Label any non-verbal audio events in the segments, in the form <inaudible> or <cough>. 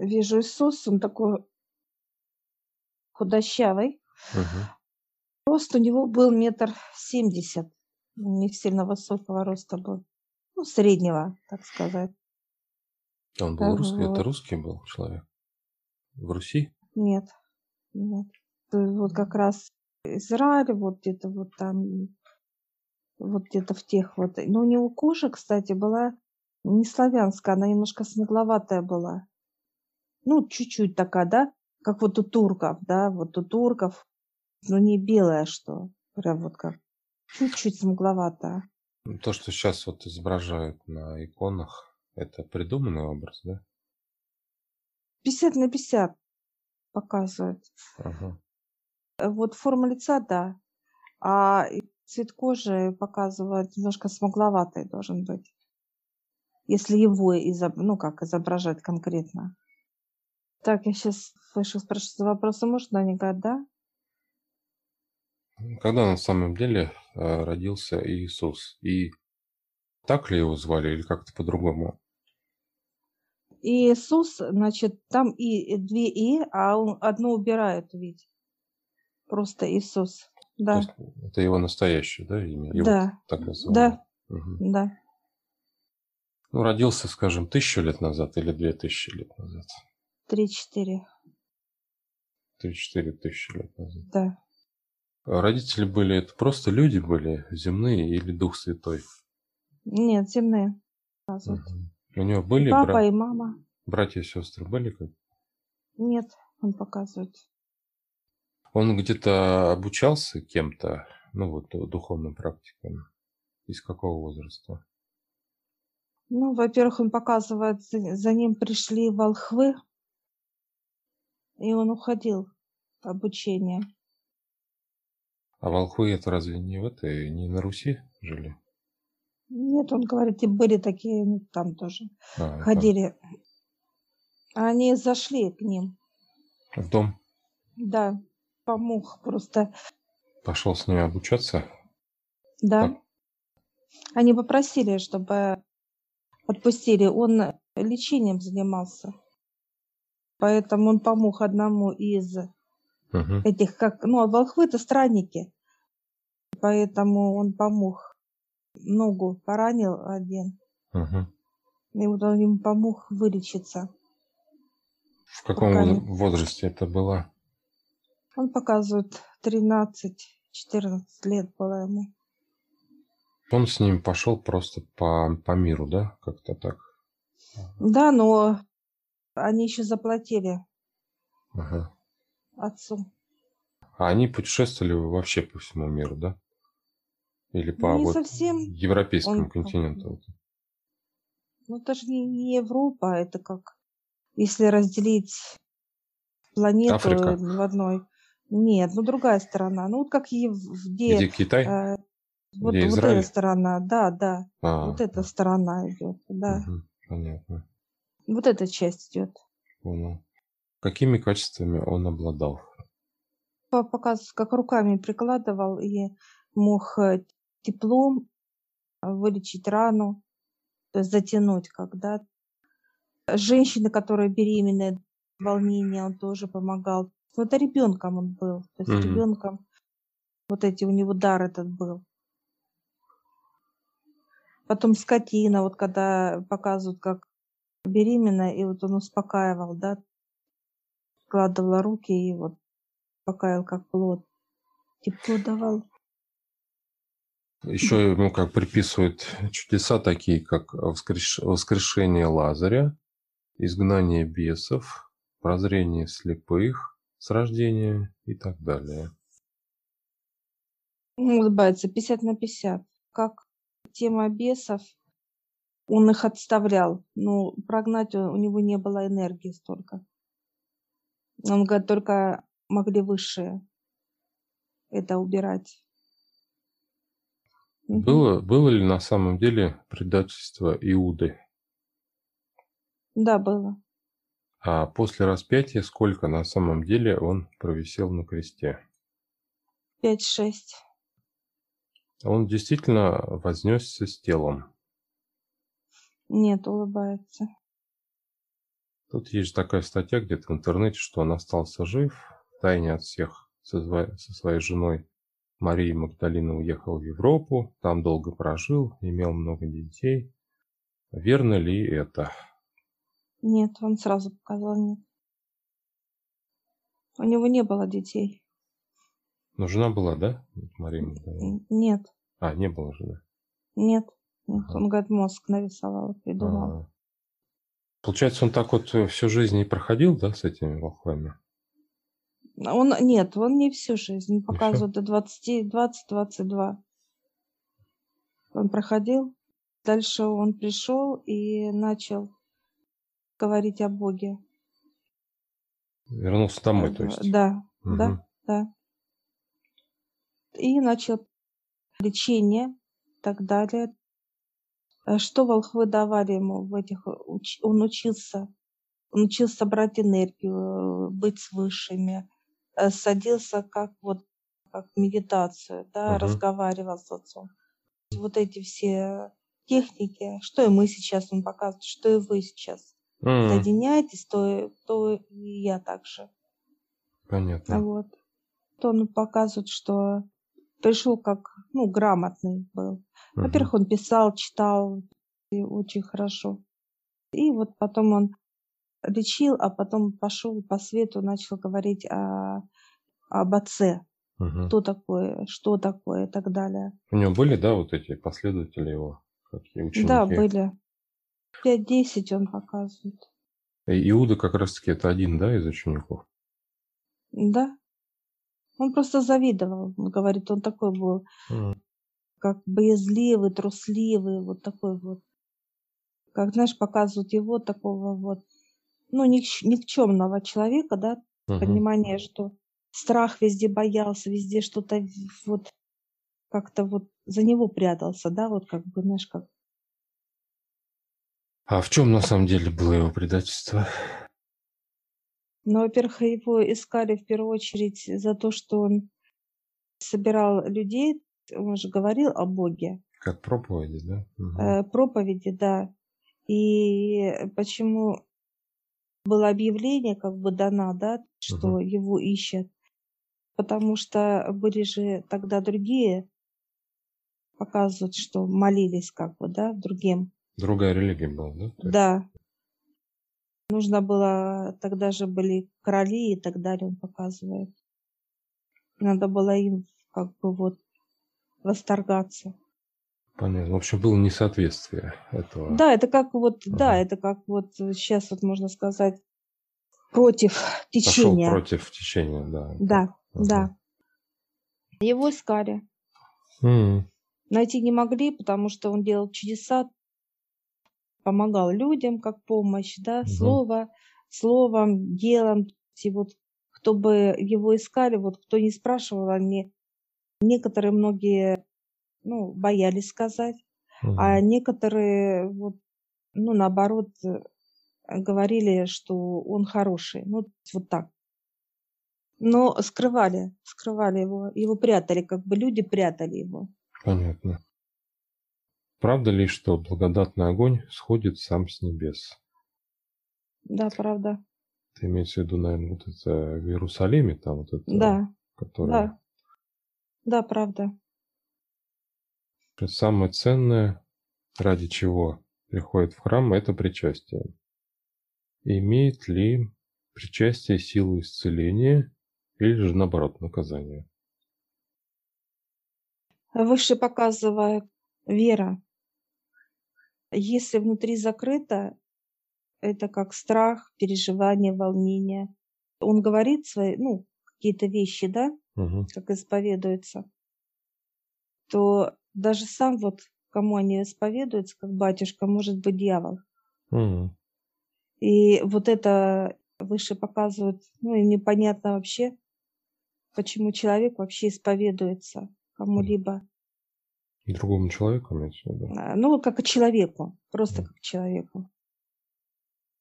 вижу Иисус, он такой худощавый. Мгм. Рост у него был метр семьдесят. Не сильно высокого роста был. Ну, среднего, так сказать. Он был русский, это Вот. русский был человек? В Руси? Нет, нет. Вот как раз Израиль, вот где-то вот там, вот где-то в тех вот. Но у него кожа, кстати, была не славянская, она немножко смугловатая была. Ну, чуть-чуть такая, да, как вот у турков, да, вот у турков, но не белая, что, прям вот как, чуть-чуть смугловатая. Ну, То, что сейчас вот изображают на иконах, это придуманный образ, да? 50 на 50 показывает. Ага. Вот форма лица, да, а цвет кожи показывает немножко смугловатый должен быть, если его изоб... ну как изображать конкретно. Так, я сейчас слышу, спрашивается вопросы, можно Ника, да? Когда на самом деле э, родился Иисус? И так ли его звали или как-то по-другому? Иисус, значит, там и две и, а он одно убирает, ведь. Просто Иисус. Да, это его настоящее, да, имя? Его да, так называли? да, Мгм. да. Ну, родился, скажем, тысячу лет назад или две тысячи лет назад? Три-четыре, Три-четыре тысячи лет назад. да. А Родители были, это просто люди были, земные или Дух Святой? Нет, земные. Мгм. У него были Папа бра- и мама. братья и сестры? Были как? Нет, он показывает. Он где-то обучался кем-то, ну вот ду- духовным практикам? Из какого возраста? Ну, во-первых, он показывает, за ним пришли волхвы, и он уходил обучение. А волхвы это разве не в этой, не на Руси жили? Нет, он говорит, и были такие, ну, там тоже А, ходили. Они зашли к ним, в дом да, помог просто, пошел с ними обучаться? да. Так. Они попросили, чтобы отпустили. Он лечением занимался, поэтому он помог одному из Мгм. этих, как, ну, а волхвы это странники, поэтому он помог. Ногу поранил один, Мгм. и вот он ему помог вылечиться. В каком Пока возрасте это было? Он показывает 13-14 лет было ему. Он с ним пошел просто по, по миру, да? Как-то так. Да, но они еще заплатили Ага. отцу. А они путешествовали вообще по всему миру, да? Или по Не вот совсем. европейскому Он- континенту? Ну, это же не, не Европа, это как если разделить планету Африка. в одной. Нет, ну другая сторона. Ну, вот как и в- где, Где Китай? э, вот, Где вот Израиль? эта сторона, да, да, А, вот эта сторона идет, да, мгм, понятно. Вот эта часть идет. Понял. Какими качествами он обладал? Папа показывает, как руками прикладывал и мог э, теплом э, вылечить рану, то есть затянуть, когда женщины, которые беременные, волнение, он тоже помогал. Ну, это ребенком он был, то есть Мгм. ребенком вот эти у него дар этот был. Потом скотина, вот когда показывают, как беременная, и вот он успокаивал, да, складывала руки и вот успокаивал как плод. Тепло давал. Еще ему как приписывают чудеса такие, как воскреш- воскрешение Лазаря, изгнание бесов, прозрение слепых с рождения и так далее. Улыбается 50 на 50. Как тема бесов, он их отставлял. Ну, прогнать у него не было энергии столько. Он говорит, только могли высшие это убирать. Было, было ли на самом деле предательство Иуды? Да, было. А после распятия сколько на самом деле он провисел на кресте? 5-6. Он действительно вознесся с телом. Нет, улыбается. Тут есть такая статья где-то в интернете, что он остался жив, тайне от всех со, со своей женой Марией Магдалиной уехал в Европу, там долго прожил, имел много детей. Верно ли это? Нет, он сразу показал нет. У него не было детей. Но жена была, да? Мария Магдалина? Нет. А, не было жены? Нет. Он, говорит, мозг нарисовал, придумал. Ага. Получается, он так вот э, всю жизнь и проходил, да, с этими волхвами? Он, нет, он не всю жизнь. Показывает до 20-22. Он проходил. Дальше он пришел и начал говорить о Боге. Вернулся домой, то есть? Да, угу. да, да. И начал лечение и так далее. Э, что волхвы давали ему в этих... Он учился. Он учился брать энергию, быть с высшими. Э, садился как вот как медитацию, да, угу. разговаривал с отцом. Вот эти все техники, что и мы сейчас он показывает, что и вы сейчас. Mm. Соединяйтесь, то, то и я также. Понятно. Вот. То он показывает, что пришел как, ну, грамотный был. Во-первых, он писал, читал и очень хорошо. И вот потом он лечил, а потом пошел по свету, начал говорить о, об отце. Uh-huh. Кто такое, что такое и так далее. У него были, да, вот эти последователи его, какие ученики? Да, были. 5-10 он показывает. Иуда как раз-таки это один, да, из учеников? Да. Он просто завидовал. Он говорит, он такой был, mm. как боязливый, трусливый, вот такой вот. Как, знаешь, показывают его такого вот, ну, ник- никчемного человека, да, uh-huh. понимание, что страх везде боялся, везде что-то вот как-то вот за него прятался, да, вот как бы, знаешь, как а в чем на самом деле было его предательство? Ну, во-первых, его искали в первую очередь за то, что он собирал людей, он же говорил о Боге. Как проповеди, да? Угу. проповеди, да. И почему было объявление как бы дано, да, что угу. его ищут? Потому что были же тогда другие, показывают, что молились как бы, да, другим Другая религия была, да? Да. Нужно было, тогда же были короли и так далее, он показывает. Надо было им как бы вот восторгаться. Понятно. В общем, было несоответствие этого. Да, это как вот, ага. да, это как вот сейчас вот можно сказать против течения. Пошел против течения, да. Да, ага. да. Его искали. Mm. Найти не могли, потому что он делал чудеса, помогал людям как помощь, да, угу. слово, словом, делом. И вот кто бы его искали, вот кто не спрашивал, они некоторые многие ну, боялись сказать, угу. а некоторые вот, ну, наоборот, говорили, что он хороший. Ну, вот так. Но скрывали, скрывали его, его прятали, как бы люди прятали его. Понятно. Правда ли, что благодатный огонь сходит сам с небес? Да, правда. Ты имеешь в виду, наверное, вот это в Иерусалиме, там вот это, да. которое... Да, да, правда. Самое ценное, ради чего приходит в храм, это причастие. Имеет ли причастие силу исцеления или же наоборот наказание? Выше показывает вера. Если внутри закрыто, это как страх, переживание, волнение. Он говорит свои, ну, какие-то вещи, да, угу. как исповедуется, то даже сам вот, кому они исповедуются, как батюшка, может быть дьявол. Угу. И вот это выше показывают, ну, и непонятно вообще, почему человек вообще исповедуется кому-либо. Другому человеку, имеется в виду? А, ну, как и человеку, просто mm. как человеку.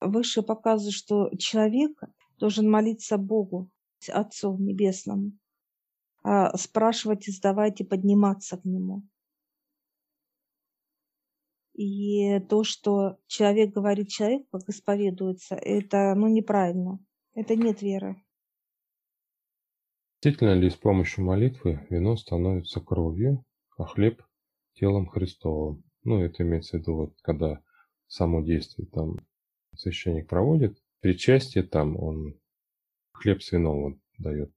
Выше показывает, что человек должен молиться Богу, Отцу Небесному, а спрашивать и сдавать и подниматься к Нему. И то, что человек говорит человек, как исповедуется, это ну, неправильно. Это нет веры. Действительно ли с помощью молитвы вино становится кровью, а хлеб – телом Христовым? Ну, это имеется в виду, вот, когда само действие там священник проводит, причастие там он хлеб с вином вот, дает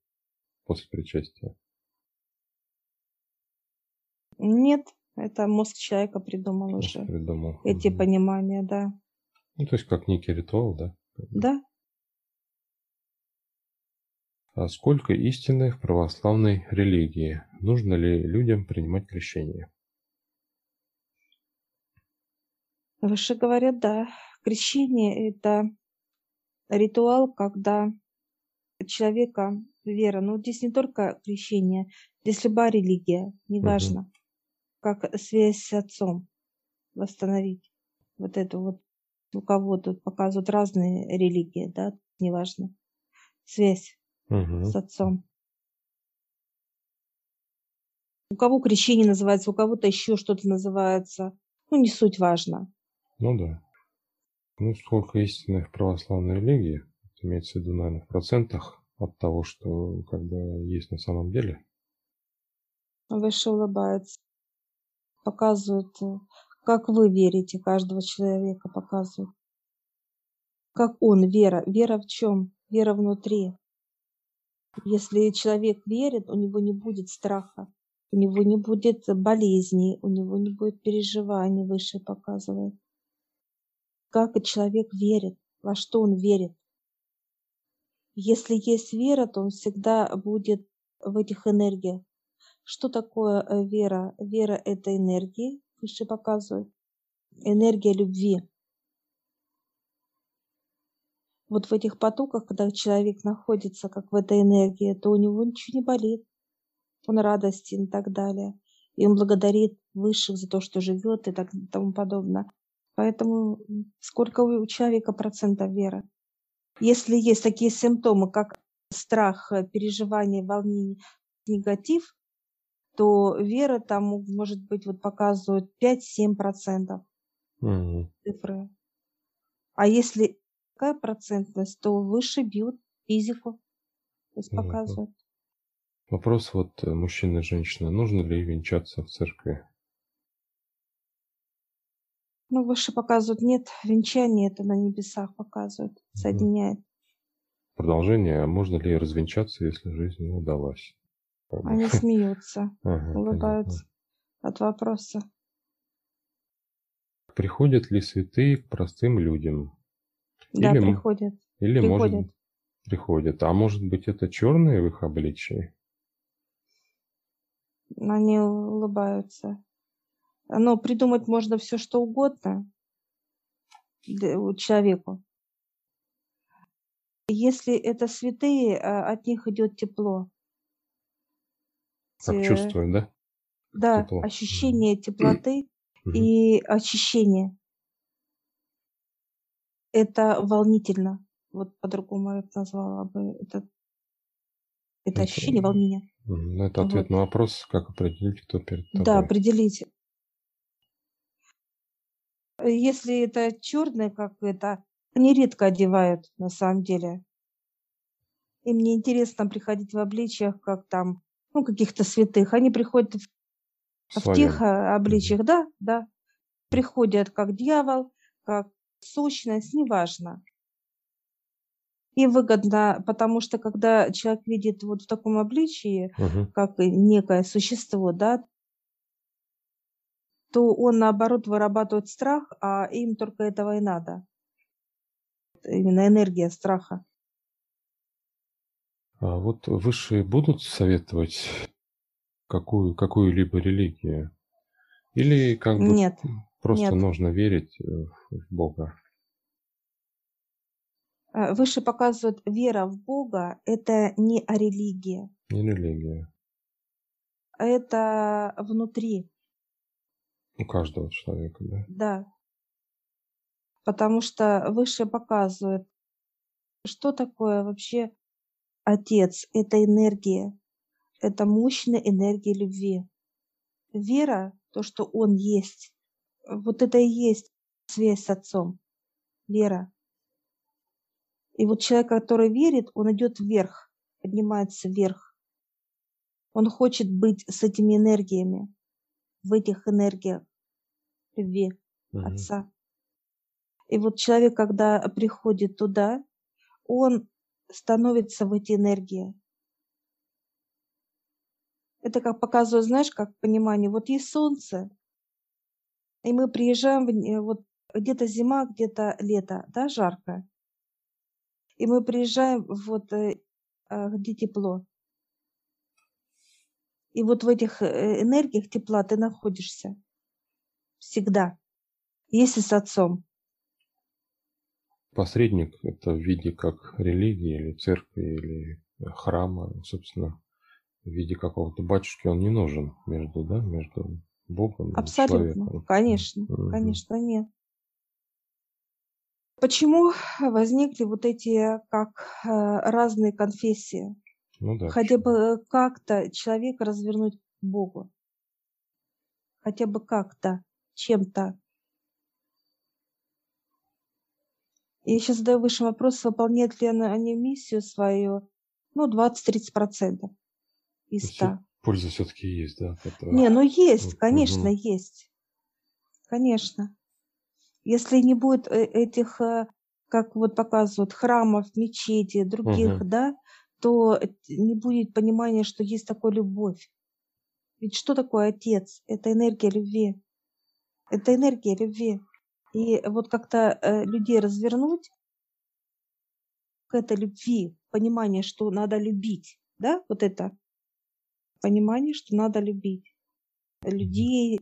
после причастия. Нет, это мозг человека придумал мозг уже. Придумал. Эти угу. понимания, да. Ну, то есть как некий ритуал, да? Да. А сколько истины в православной религии? Нужно ли людям принимать крещение? Выше говорят, да. Крещение – это ритуал, когда человека вера, но здесь не только крещение, здесь любая религия, неважно. Угу как связь с отцом восстановить. Вот это вот у кого тут показывают разные религии, да, неважно. Связь угу. с отцом. У кого крещение называется, у кого-то еще что-то называется. Ну, не суть важно. Ну да. Ну, сколько истины в православной религии, имеется в виду, наверное, в процентах от того, что как бы есть на самом деле. Выше улыбается показывают, э, как вы верите, каждого человека показывают. Как он, вера. Вера в чем? Вера внутри. Если человек верит, у него не будет страха, у него не будет болезней, у него не будет переживаний, выше показывает. Как человек верит, во что он верит. Если есть вера, то он всегда будет в этих энергиях. Что такое э, вера? Вера – это энергия, выше показывают. Энергия любви. Вот в этих потоках, когда человек находится как в этой энергии, то у него ничего не болит. Он радостен и так далее. И он благодарит высших за то, что живет и так тому подобное. Поэтому сколько у человека процентов веры? Если есть такие симптомы, как страх, э, переживание, волнение, негатив, то вера там может быть вот показывает 5-7% угу. цифры. А если какая процентность, то выше бьют физику, то есть показывают. Вопрос вот э, мужчина и женщина, нужно ли венчаться в церкви? Ну, выше показывают, нет, венчание это на небесах показывают, соединяет. Продолжение, а можно ли развенчаться, если жизнь не удалась? Они <laughs> смеются, улыбаются от вопроса. Приходят ли святые к простым людям? Да, или, приходят. Или приходят. может приходят. А может быть это черные в их обличии? Они улыбаются. Но придумать можно все, что угодно человеку. Если это святые, а, от них идет тепло. Как чувствуем, да? Да, Тепло. ощущение теплоты и очищения. Это волнительно. Вот по-другому я это назвала бы. Это, это, это ощущение волнения. Ну, это ответ вот. на вопрос, как определить, кто перед тобой. Да, определить. Если это черное, как это, они редко одевают на самом деле. И мне интересно приходить в обличиях, как там ну, каких-то святых, они приходят в, в тех а, обличиях, да, да, приходят как дьявол, как сущность, неважно. И выгодно, потому что когда человек видит вот в таком обличии, угу. как некое существо, да, то он наоборот вырабатывает страх, а им только этого и надо. Именно энергия страха. А вот высшие будут советовать какую, какую-либо религию? Или как бы нет, просто нет. нужно верить э, в Бога? Э, выше показывают, вера в Бога – это не о религии. Не религия. Это внутри. У каждого человека, да? Да. Потому что выше показывает, что такое вообще Отец – это энергия, это мощная энергия любви. Вера – то, что Он есть, Вот это и есть связь с Отцом, вера. И вот человек, который верит, он идет вверх, поднимается вверх. Он хочет быть с этими энергиями, в этих энергиях любви Мгм. Отца. И вот человек, когда приходит туда, он становится в эти энергии. Это как показывает, знаешь, как понимание. Вот есть солнце, и мы приезжаем, в не- вот где-то зима, где-то лето, да, жарко. И мы приезжаем вот э, а, где тепло. И вот в этих э, энергиях тепла ты находишься всегда, если с отцом. Посредник это в виде как религии или церкви или э, храма, собственно, в виде какого-то батюшки он не нужен между, да, между Богом и Абсолютно, человеком. конечно, Мгм. конечно, нет. Почему возникли вот эти как э, разные конфессии? Ну да. Хотя почему? бы как-то человека развернуть к Богу. Хотя бы как-то, чем-то. Я сейчас задаю выше вопрос, выполняют ли она- они миссию свою, ну, 20-30% из То есть 100. Польза все-таки есть, да, этого. Не, ну есть, конечно, есть. Конечно. Если не будет э, этих, э, как вот показывают, храмов, мечетей, других, Мгм. да, то не будет понимания, что есть такая любовь. Ведь что такое отец? Это энергия любви. Это энергия любви. И вот как-то э, людей развернуть к этой любви, понимание, что надо любить, да, вот это понимание, что надо любить людей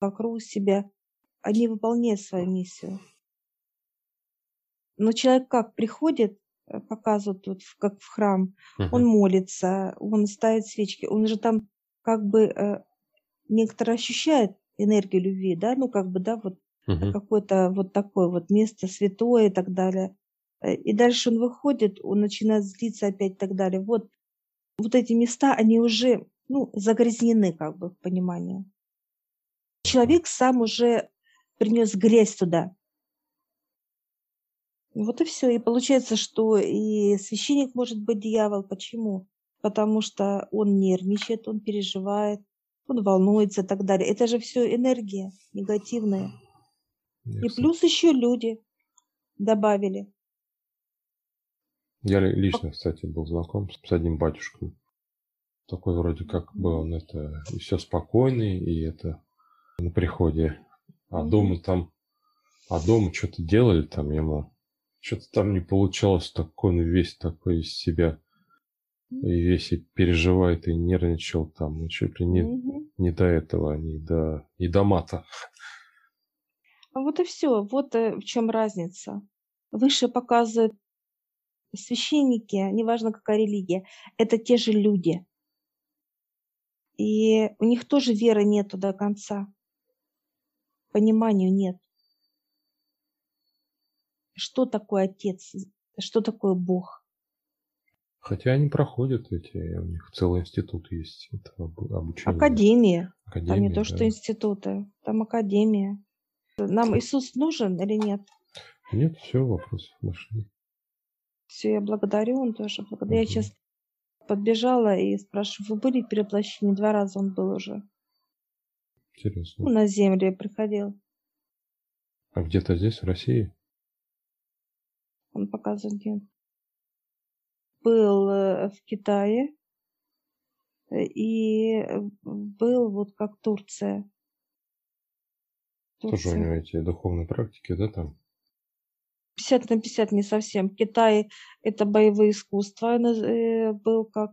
вокруг себя, они выполняют свою миссию. Но человек как приходит, показывают вот как в храм, он Мгм. молится, он ставит свечки, он же там как бы э, некоторые ощущает энергию любви, да, ну как бы, да, вот Мгм. какое-то вот такое вот место святое и так далее. Э, И дальше он выходит, он начинает злиться опять и так далее. Вот, вот эти места, они уже ну, загрязнены как бы в понимании. Человек сам уже принес грязь туда. Вот и все. И получается, что и священник может быть дьявол. Почему? Потому что он нервничает, он переживает, он волнуется и так далее. Это же все энергия негативная. Я, И плюс еще люди добавили. я ли- лично, кстати, был знаком с одним батюшкой. Такой вроде как бы он это и все спокойный, и это на приходе. А дома там, а дома что-то делали там ему. Что-то там не получалось, такой он весь такой из себя. И весь и переживает, и нервничал там, и чуть ли не, Мгм. не до этого, не до, не до мата. А Вот и все. Вот э, в чем разница. Выше показывают священники, неважно какая религия, это те же люди. И у них тоже веры нету до конца. Пониманию нет. Что такое Отец? Что такое Бог? Хотя они проходят эти, у них целый институт есть этого обу- обучения. Академия. Там Академия, не то, да. что институты, там академия. Нам Иисус нужен или нет? Нет, все, больше нет. Все, я благодарю, он тоже благодарю. Я Мгм. сейчас подбежала и спрашиваю, вы были в перевоплощении? Два раза он был уже. Интересно. на землю приходил. А где-то здесь, в России? Он показывает, где он. Был э, в Китае э, и э, был вот как Турция. Тоже у Турция. него эти духовные практики, да, там? 50 на 50 не совсем. В Китае это боевые искусства. Он был как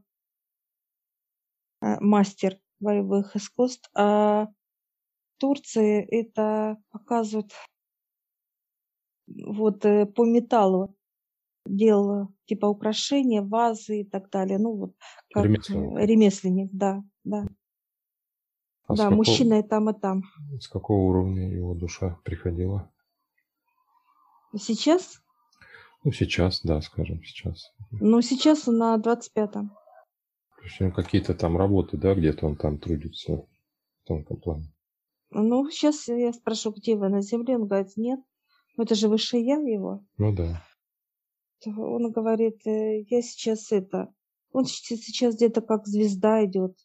мастер боевых искусств. А Турции это показывают вот э, по металлу делал типа украшения, вазы и так далее. Ну вот как Ремесленник. ремесленник, да, да. А да, какого- мужчина и там, и там. С какого уровня его душа приходила? Сейчас? Ну, сейчас, да, скажем, сейчас. Ну, сейчас он на 25-м. То есть какие-то там работы, да, где-то он там трудится в тонком плане. Ну, сейчас я спрошу, где вы на земле? Он говорит, нет. Ну, это же выше я его. Ну да. Он говорит, «Э, я сейчас это... Он сейчас где-то как звезда идет.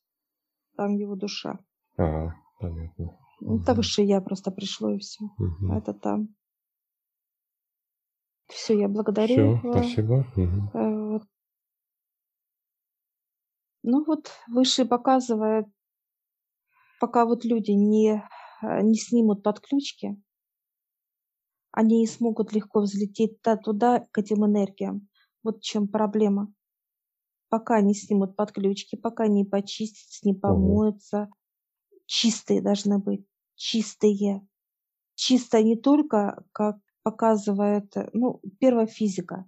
Там его душа. Ага, понятно. Ну, это выше я просто пришло и все. Мгм. А это там. Все, я благодарю. Все, спасибо. Вот. Ну вот, Высший показывает, пока вот люди не, э, не снимут подключки, они не смогут легко взлететь та- туда, к этим энергиям. Вот в чем проблема. Пока не снимут подключки, пока не почистятся, не помоются, чистые должны быть, чистые. Чистая не только, как показывает, ну, первая физика.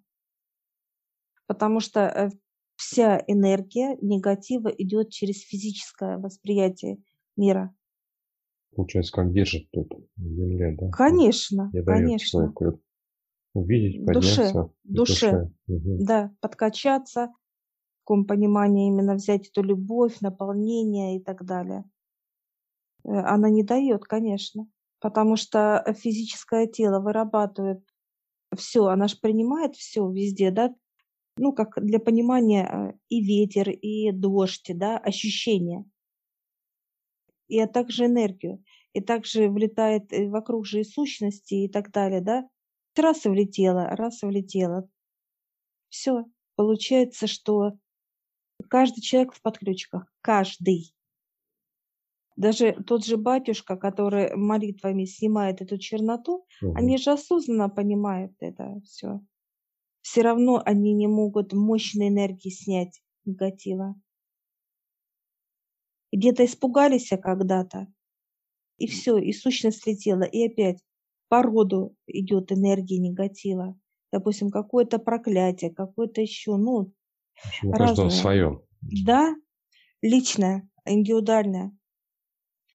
Потому что э, вся энергия негатива идет через физическое восприятие мира. Получается, как держит тут на земле, да? Конечно, Не дает конечно. человеку увидеть, Душе, подняться. душе. Мгм. Да, подкачаться, в каком понимании именно взять эту любовь, наполнение и так далее. Э, Она не дает, конечно, потому что физическое тело вырабатывает все, она же принимает все везде, да, ну, как для понимания э, и ветер, и дождь, да, ощущения. И а также энергию. И также влетает э, вокруг же и сущности и так далее, да. Раз и влетела, раз и влетела. Все. Получается, что каждый человек в подключках. Каждый. Даже тот же батюшка, который молитвами снимает эту черноту, Мгм. они же осознанно понимают это все. Все равно они не могут мощной энергии снять негатива. Где-то испугались когда-то, и все, и сущность слетела, и опять по роду идет энергия негатива. Допустим, какое-то проклятие, какое-то еще, ну, разное. свое. да, личное, индивидуальное.